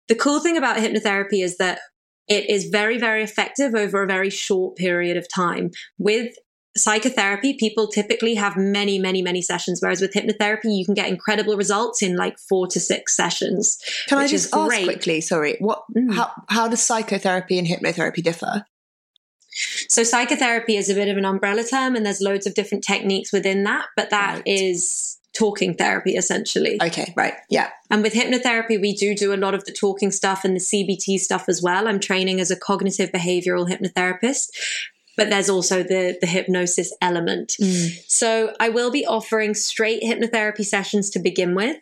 A: The cool thing about hypnotherapy is that it is very, very effective over a very short period of time. With psychotherapy, people typically have many, many, many sessions, whereas with hypnotherapy, you can get incredible results in like four to six sessions.
B: Can I just ask quickly? Sorry, what? Mm. How how does psychotherapy and hypnotherapy differ?
A: So psychotherapy is a bit of an umbrella term, and there's loads of different techniques within that, but that right. is talking therapy essentially.
B: Okay, right. Yeah.
A: And with hypnotherapy, we do do a lot of the talking stuff and the CBT stuff as well. I'm training as a cognitive behavioral hypnotherapist but there's also the the hypnosis element. Mm. So I will be offering straight hypnotherapy sessions to begin with.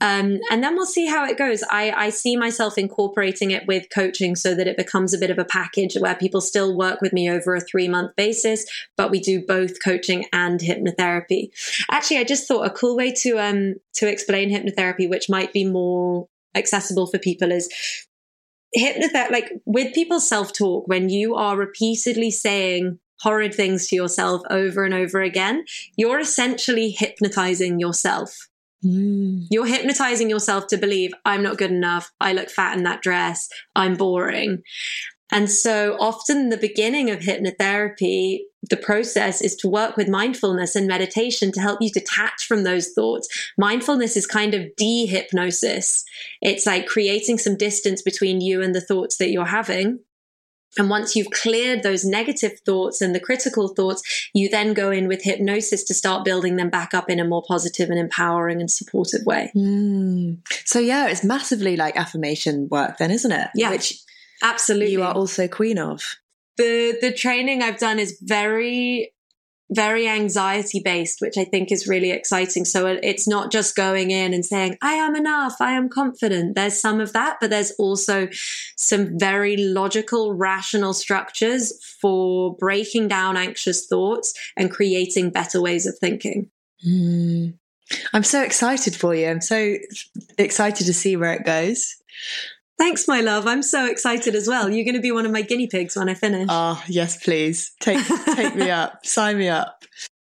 A: Um, and then we'll see how it goes. I, I see myself incorporating it with coaching so that it becomes a bit of a package where people still work with me over a three month basis, but we do both coaching and hypnotherapy. Actually, I just thought a cool way to um to explain hypnotherapy, which might be more accessible for people, is hypnotherapy, like with people's self talk, when you are repeatedly saying horrid things to yourself over and over again, you're essentially hypnotizing yourself. Mm. You're hypnotizing yourself to believe I'm not good enough. I look fat in that dress. I'm boring. And so often the beginning of hypnotherapy, the process is to work with mindfulness and meditation to help you detach from those thoughts. Mindfulness is kind of de-hypnosis. It's like creating some distance between you and the thoughts that you're having. And once you've cleared those negative thoughts and the critical thoughts, you then go in with hypnosis to start building them back up in a more positive and empowering and supportive way.
B: Mm. So, yeah, it's massively like affirmation work, then, isn't it?
A: Yeah.
B: Which
A: Absolutely.
B: You are also queen of.
A: The the training I've done is very very anxiety based, which I think is really exciting. So it's not just going in and saying, I am enough, I am confident. There's some of that, but there's also some very logical, rational structures for breaking down anxious thoughts and creating better ways of thinking.
B: Mm. I'm so excited for you. I'm so excited to see where it goes.
A: Thanks, my love. I'm so excited as well. You're going to be one of my guinea pigs when I finish.
B: Ah, oh, yes, please. Take take me up. [LAUGHS] Sign me up.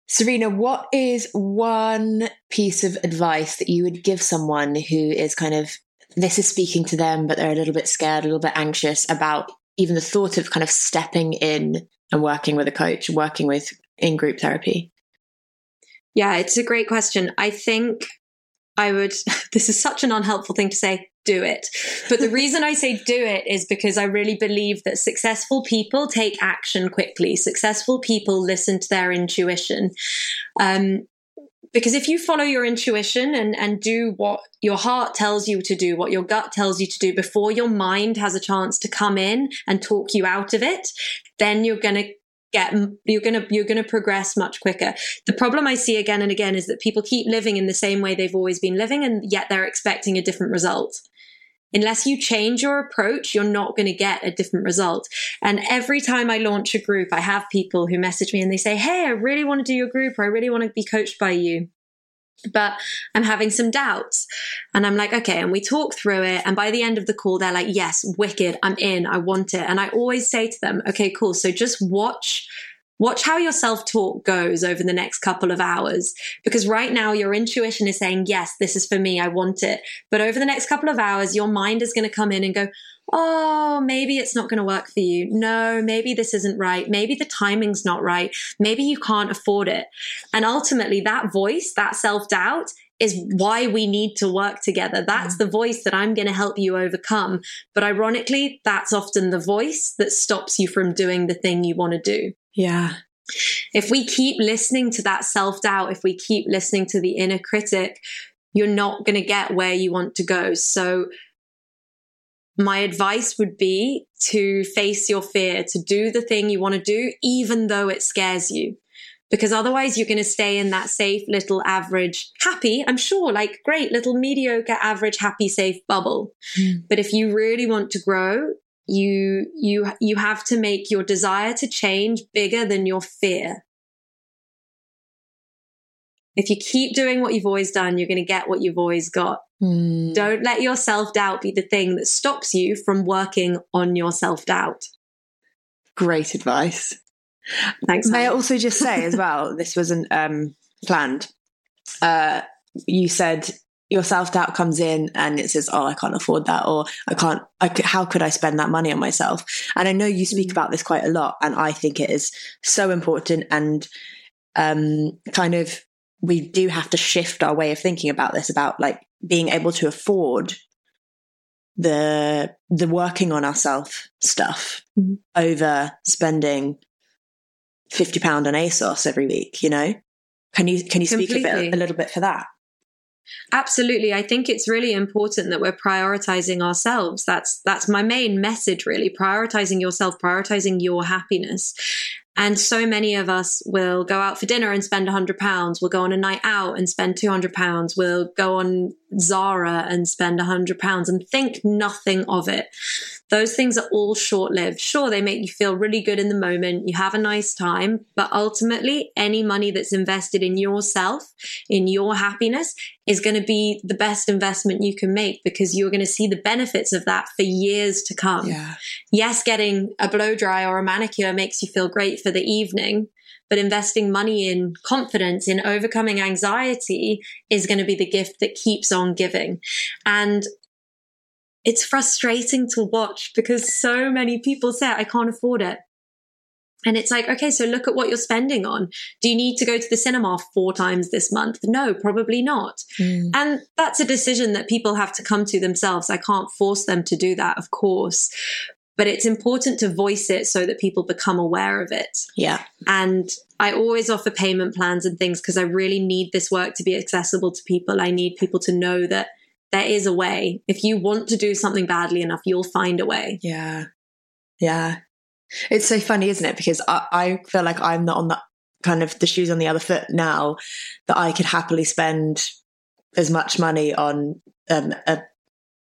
B: Serena, what is one piece of advice that you would give someone who is kind of this is speaking to them, but they're a little bit scared, a little bit anxious about even the thought of kind of stepping in and working with a coach, working with in group therapy?
A: Yeah, it's a great question. I think I would, [LAUGHS] this is such an unhelpful thing to say, do it. But the reason I say do it is because I really believe that successful people take action quickly. Successful people listen to their intuition. Um, because if you follow your intuition and, and do what your heart tells you to do, what your gut tells you to do before your mind has a chance to come in and talk you out of it, then you're going to get you're going to you're going to progress much quicker the problem i see again and again is that people keep living in the same way they've always been living and yet they're expecting a different result unless you change your approach you're not going to get a different result and every time i launch a group i have people who message me and they say hey i really want to do your group or i really want to be coached by you but I'm having some doubts. And I'm like, okay. And we talk through it. And by the end of the call, they're like, yes, wicked. I'm in. I want it. And I always say to them, okay, cool. So just watch. Watch how your self talk goes over the next couple of hours. Because right now, your intuition is saying, yes, this is for me. I want it. But over the next couple of hours, your mind is going to come in and go, oh, maybe it's not going to work for you. No, maybe this isn't right. Maybe the timing's not right. Maybe you can't afford it. And ultimately, that voice, that self doubt, is why we need to work together. That's mm. the voice that I'm going to help you overcome. But ironically, that's often the voice that stops you from doing the thing you want to do.
B: Yeah.
A: If we keep listening to that self doubt, if we keep listening to the inner critic, you're not going to get where you want to go. So my advice would be to face your fear, to do the thing you want to do, even though it scares you. Because otherwise you're going to stay in that safe little average, happy, I'm sure, like great little mediocre, average, happy, safe bubble. Mm. But if you really want to grow, you, you, you have to make your desire to change bigger than your fear. If you keep doing what you've always done, you're going to get what you've always got.
B: Mm.
A: Don't let your self doubt be the thing that stops you from working on your self doubt.
B: Great advice.
A: Thanks.
B: May I also just say as well, [LAUGHS] this wasn't um, planned. Uh, you said your self doubt comes in and it says, "Oh, I can't afford that," or "I can't. I how could I spend that money on myself?" And I know you speak about this quite a lot, and I think it is so important. And um, kind of, we do have to shift our way of thinking about this, about like being able to afford the the working on ourselves stuff
A: Mhm.
B: over spending fifty pound on ASOS every week. You know, can you can you speak a bit a little bit for that?
A: Absolutely. I think it's really important that we're prioritizing ourselves. That's that's my main message really, prioritizing yourself, prioritizing your happiness. And so many of us will go out for dinner and spend 100 pounds. We'll go on a night out and spend 200 pounds. We'll go on Zara and spend 100 pounds and think nothing of it. Those things are all short lived. Sure, they make you feel really good in the moment. You have a nice time. But ultimately, any money that's invested in yourself, in your happiness, is going to be the best investment you can make because you're going to see the benefits of that for years to come. Yes, getting a blow dry or a manicure makes you feel great for the evening, but investing money in confidence, in overcoming anxiety is going to be the gift that keeps on giving. And it's frustrating to watch because so many people say, I can't afford it. And it's like, okay, so look at what you're spending on. Do you need to go to the cinema four times this month? No, probably not. Mm. And that's a decision that people have to come to themselves. I can't force them to do that, of course. But it's important to voice it so that people become aware of it.
B: Yeah.
A: And I always offer payment plans and things because I really need this work to be accessible to people. I need people to know that there is a way. If you want to do something badly enough, you'll find a way.
B: Yeah. Yeah. It's so funny, isn't it? Because I, I feel like I'm not on the kind of the shoes on the other foot now that I could happily spend as much money on um, a,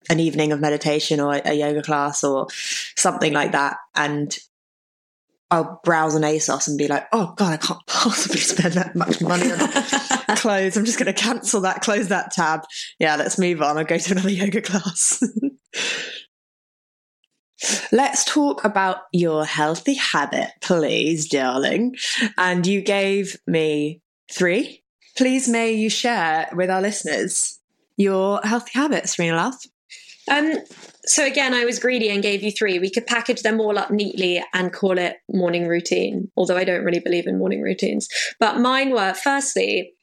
B: an evening of meditation or a yoga class or something like that. And I'll browse an ASOS and be like, oh God, I can't [LAUGHS] possibly spend that much money on [LAUGHS] clothes. I'm just going to cancel that, close that tab. Yeah, let's move on. I'll go to another [LAUGHS] yoga class. Let's talk about your healthy habit, please, darling. And you gave me three. Please, may you share with our listeners your healthy habits, Rena Louth?
A: Um, so again, I was greedy and gave you three. We could package them all up neatly and call it morning routine, although I don't really believe in morning routines. But mine were firstly,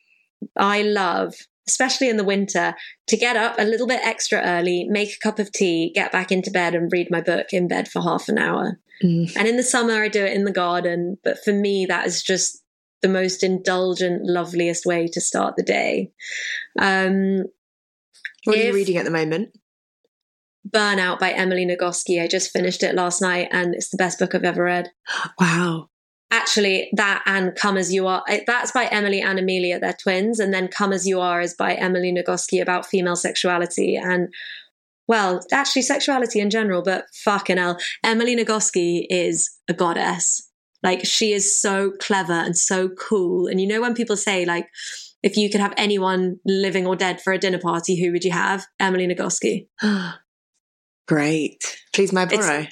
A: I love, especially in the winter, to get up a little bit extra early, make a cup of tea, get back into bed and read my book in bed for half an hour.
B: Mm.
A: And in the summer, I do it in the garden. But for me, that is just the most indulgent, loveliest way to start the day. Um,
B: What are you reading at the moment?
A: Burnout by Emily Nagoski. I just finished it last night and it's the best book I've ever read. [GASPS]
B: Wow.
A: Actually, that and Come As You Are, that's by Emily and Amelia, they're twins. And then Come As You Are is by Emily Nagoski about female sexuality and, well, actually sexuality in general, but fucking hell. Emily Nagoski is a goddess. Like, she is so clever and so cool. And you know, when people say, like, if you could have anyone living or dead for a dinner party, who would you have? Emily Nagoski. [GASPS]
B: Great. Please, my
A: It's-
B: borrow.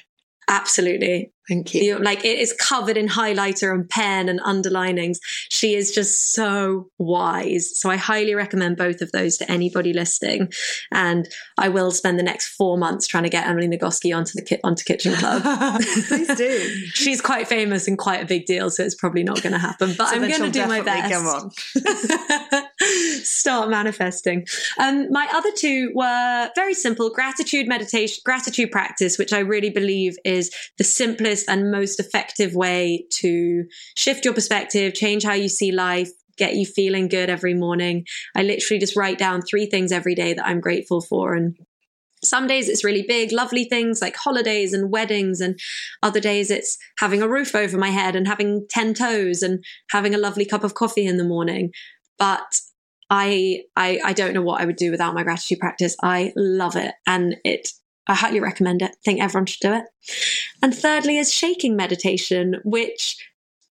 A: Absolutely.
B: Thank you.
A: Like it is covered in highlighter and pen and underlinings. She is just so wise. So I highly recommend both of those to anybody listening. And I will spend the next four months trying to get Emily Nagoski onto the ki- onto Kitchen Club. [LAUGHS]
B: Please do. [LAUGHS]
A: She's quite famous and quite a big deal, so it's probably not going to happen. But
B: So
A: I'm going to do my best.
B: Come on. [LAUGHS]
A: Start manifesting. Um, my other two were very simple gratitude meditation, gratitude practice, which I really believe is the simplest and most effective way to shift your perspective, change how you see life, get you feeling good every morning. I literally just write down three things every day that I'm grateful for. And some days it's really big, lovely things like holidays and weddings, and other days it's having a roof over my head and having 10 toes and having a lovely cup of coffee in the morning. But I, I, I don't know what I would do without my gratitude practice. I love it. And it, I highly recommend it. I think everyone should do it. And thirdly is shaking meditation, which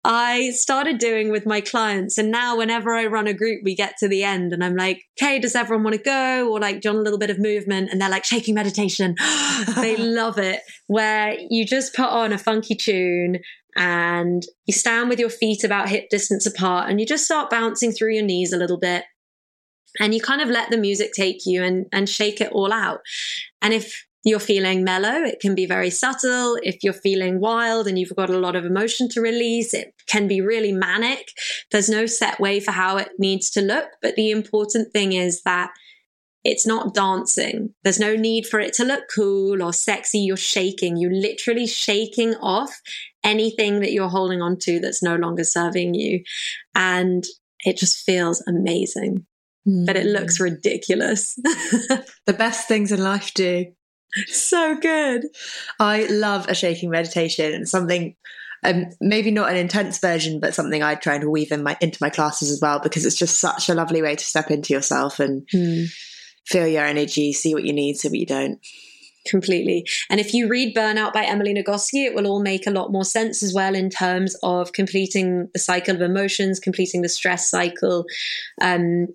A: I started doing with my clients. And now, whenever I run a group, we get to the end and I'm like, okay, does everyone want to go? Or like, do you want a little bit of movement? And they're like, shaking meditation. [LAUGHS] they love it, where you just put on a funky tune and you stand with your feet about hip distance apart and you just start bouncing through your knees a little bit. And you kind of let the music take you and, and shake it all out. And if you're feeling mellow, it can be very subtle. If you're feeling wild and you've got a lot of emotion to release, it can be really manic. There's no set way for how it needs to look. But the important thing is that it's not dancing. There's no need for it to look cool or sexy. You're shaking. You're literally shaking off anything that you're holding on to that's no longer serving you. And it just feels amazing. Mm. But it looks hmm. ridiculous. [LAUGHS]
B: the best things in life do
A: so good.
B: I love a shaking meditation and something um, maybe not an intense version, but something I try and weave in my into my classes as well because it's just such a lovely way to step into yourself and mm. feel your energy, see what you need, see what you don't.
A: Completely. And if you read Burnout by Emily Nagoski, it will all make a lot more sense as well in terms of completing the cycle of emotions, completing the stress cycle. Um,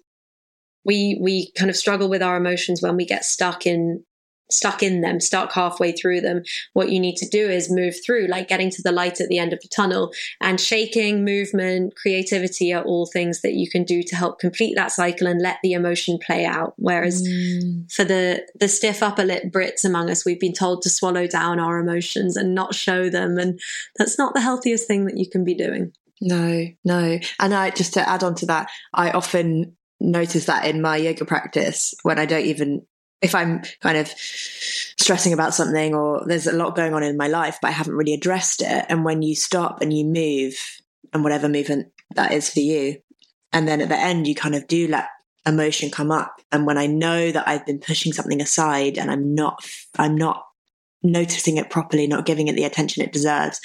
A: we we kind of struggle with our emotions when we get stuck in stuck in them, stuck halfway through them. What you need to do is move through, like getting to the light at the end of the tunnel. And shaking, movement, creativity are all things that you can do to help complete that cycle and let the emotion play out. Whereas mm. for the the stiff upper lip Brits among us, we've been told to swallow down our emotions and not show them. And that's not the healthiest thing that you can be doing.
B: No, no. And I just to add on to that, I often notice that in my yoga practice when I don't even if I'm kind of stressing about something or there's a lot going on in my life, but I haven't really addressed it. And when you stop and you move, and whatever movement that is for you, and then at the end, you kind of do let emotion come up. And when I know that I've been pushing something aside and I'm not, I'm not noticing it properly, not giving it the attention it deserves,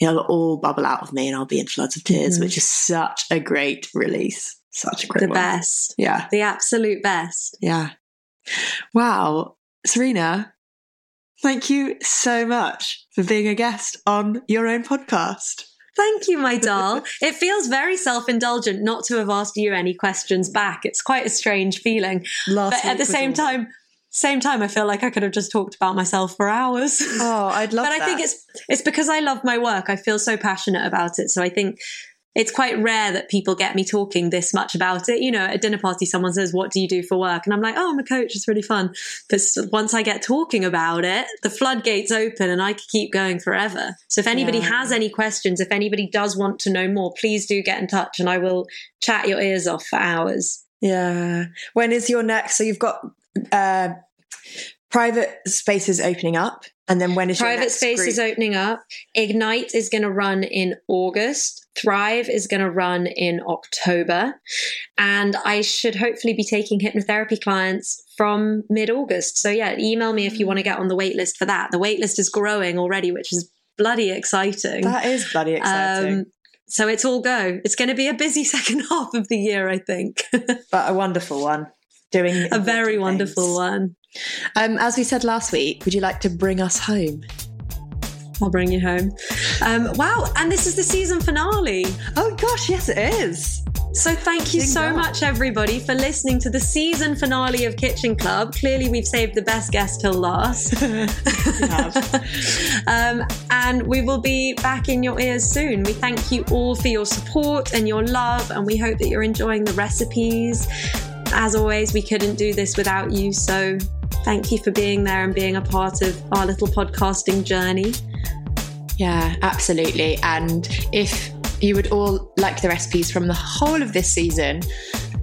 B: it'll all bubble out of me and I'll be in floods of tears, mm-hmm. which is such a great release. Such a great
A: The
B: one.
A: best.
B: Yeah.
A: The absolute best.
B: Yeah. Wow. Serena, thank you so much for being a guest on your own podcast.
A: Thank you, my doll. it feels very self indulgent not to have asked you any questions back. It's quite a strange feeling. Last but at the same time, same time, I feel like I could have just talked about myself for hours.
B: Oh, I'd love [LAUGHS]
A: but
B: that.
A: I think it's it's because I love my work. I feel so passionate about it. So I think it's quite rare that people get me talking this much about it. You know, at a dinner party, someone says, What do you do for work? And I'm like, Oh, I'm a coach. It's really fun. But once I get talking about it, the floodgates open and I can keep going forever. So if anybody yeah. has any questions, if anybody does want to know more, please do get in touch and I will chat your ears off for hours.
B: Yeah. When is your next? So you've got uh, private spaces opening up. And then when is
A: private spaces opening up? Ignite is going to run in August. Thrive is going to run in October. And I should hopefully be taking hypnotherapy clients from mid August. So, yeah, email me if you want to get on the waitlist for that. The waitlist is growing already, which is bloody exciting.
B: That is bloody exciting. Um,
A: so, it's all go. It's going to be a busy [LAUGHS] second half of the year, I think. [LAUGHS]
B: but a wonderful one. Doing
A: a very wonderful one.
B: Um, as we said last week, would you like to bring us home?
A: I'll bring you home. Um, wow, and this is the season finale.
B: Oh gosh, yes, it is.
A: So thank you so much, everybody, for listening to the season finale of Kitchen Club. Clearly, we've saved the best guest till last. [LAUGHS] [LAUGHS] um, and we will be back in your ears soon. We thank you all for your support and your love, and we hope that you're enjoying the recipes. As always, we couldn't do this without you. So thank you for being there and being a part of our little podcasting journey.
B: Yeah, absolutely. And if you would all like the recipes from the whole of this season,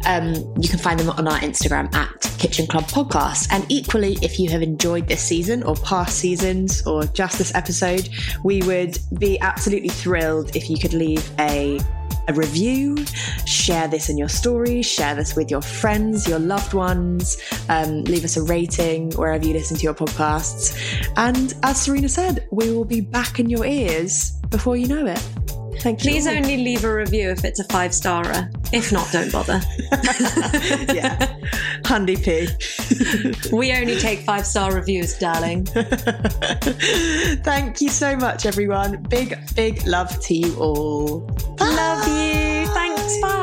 B: um, you can find them on our Instagram at Kitchen Club Podcast. And equally, if you have enjoyed this season or past seasons or just this episode, we would be absolutely thrilled if you could leave a a review, share this in your stories, share this with your friends, your loved ones, um, leave us a rating wherever you listen to your podcasts. And as Serena said, we will be back in your ears before you know it. Thank you.
A: Please only leave a review if it's a five starer. If not, don't bother. [LAUGHS]
B: yeah. Handy P. [LAUGHS]
A: we only take five star reviews, darling. [LAUGHS]
B: Thank you so much, everyone. Big, big love to you all.
A: Love you. Thanks. Bye.